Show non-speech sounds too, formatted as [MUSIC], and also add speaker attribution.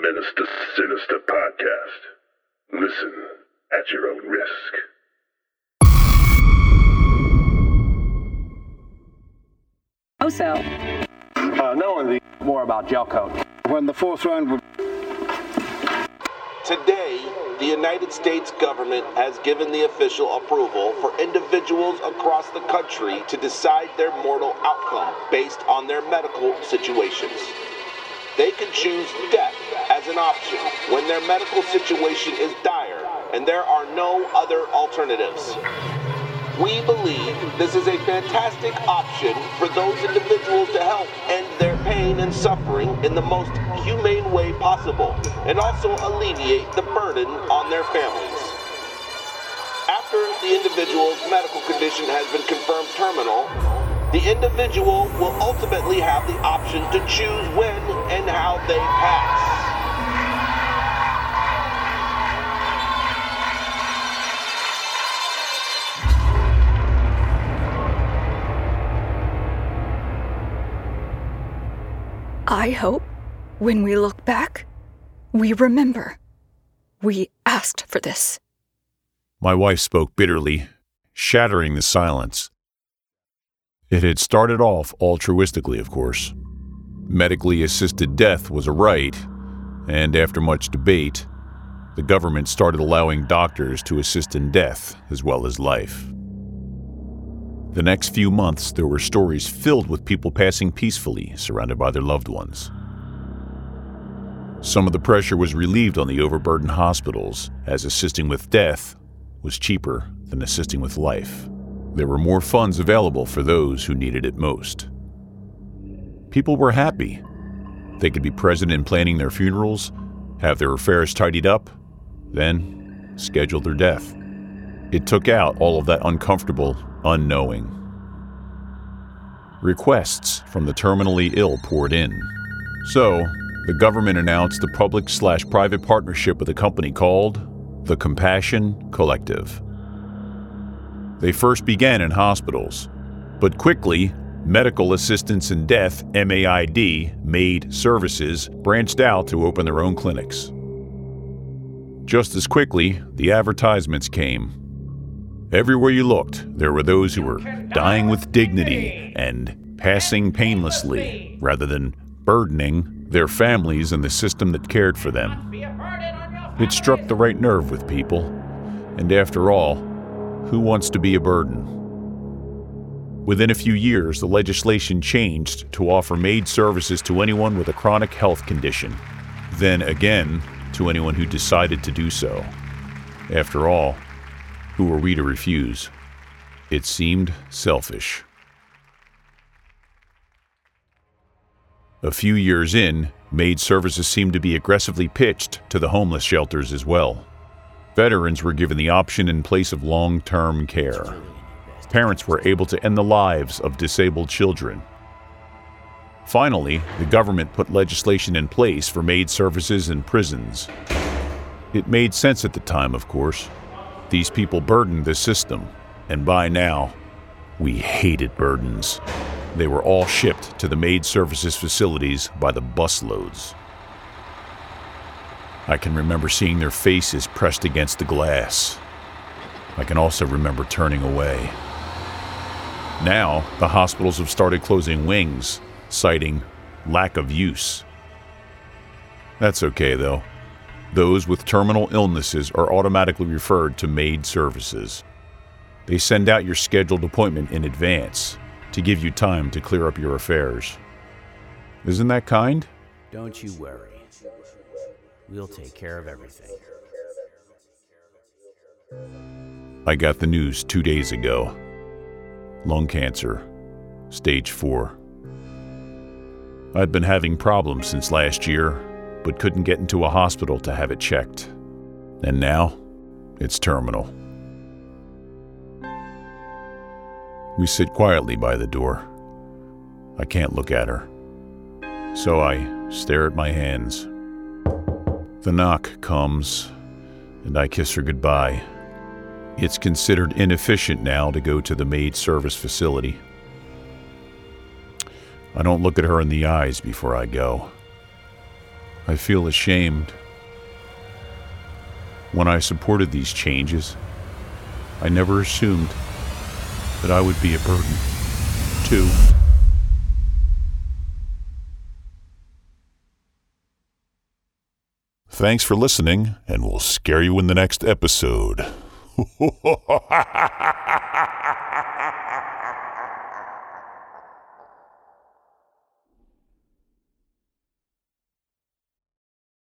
Speaker 1: Menace to Sinister podcast. Listen at your own risk.
Speaker 2: Also,
Speaker 3: Uh, knowing the more about gel coat.
Speaker 4: When the fourth round would
Speaker 5: Today, the United States government has given the official approval for individuals across the country to decide their mortal outcome based on their medical situations. They can choose death as an option when their medical situation is dire and there are no other alternatives. We believe this is a fantastic option for those individuals to help end their pain and suffering in the most humane way possible and also alleviate the burden on their families. After the individual's medical condition has been confirmed terminal, the individual will ultimately have the option to choose when and how they pass.
Speaker 6: I hope when we look back, we remember. We asked for this.
Speaker 7: My wife spoke bitterly, shattering the silence. It had started off altruistically, of course. Medically assisted death was a right, and after much debate, the government started allowing doctors to assist in death as well as life. The next few months, there were stories filled with people passing peacefully, surrounded by their loved ones. Some of the pressure was relieved on the overburdened hospitals, as assisting with death was cheaper than assisting with life. There were more funds available for those who needed it most. People were happy. They could be present in planning their funerals, have their affairs tidied up, then schedule their death. It took out all of that uncomfortable unknowing. Requests from the terminally ill poured in. So, the government announced a public slash private partnership with a company called the Compassion Collective. They first began in hospitals, but quickly, Medical Assistance in Death, MAID, MAID Services, branched out to open their own clinics. Just as quickly, the advertisements came. Everywhere you looked, there were those who were dying with dignity and passing painlessly rather than burdening their families and the system that cared for them. It struck the right nerve with people, and after all, who wants to be a burden? Within a few years, the legislation changed to offer MAID services to anyone with a chronic health condition, then again to anyone who decided to do so. After all, who were we to refuse? It seemed selfish. A few years in, maid services seemed to be aggressively pitched to the homeless shelters as well. Veterans were given the option in place of long term care. Parents were able to end the lives of disabled children. Finally, the government put legislation in place for maid services in prisons. It made sense at the time, of course. These people burdened the system, and by now, we hated burdens. They were all shipped to the maid services facilities by the busloads. I can remember seeing their faces pressed against the glass. I can also remember turning away. Now, the hospitals have started closing wings, citing lack of use. That's okay, though. Those with terminal illnesses are automatically referred to MAID services. They send out your scheduled appointment in advance to give you time to clear up your affairs. Isn't that kind?
Speaker 8: Don't you worry. We'll take care of everything.
Speaker 7: I got the news two days ago lung cancer, stage 4. I'd been having problems since last year, but couldn't get into a hospital to have it checked. And now, it's terminal. We sit quietly by the door. I can't look at her. So I stare at my hands. The knock comes, and I kiss her goodbye. It's considered inefficient now to go to the maid service facility. I don't look at her in the eyes before I go. I feel ashamed. When I supported these changes, I never assumed that I would be a burden, too. Thanks for listening, and we'll scare you in the next episode. [LAUGHS]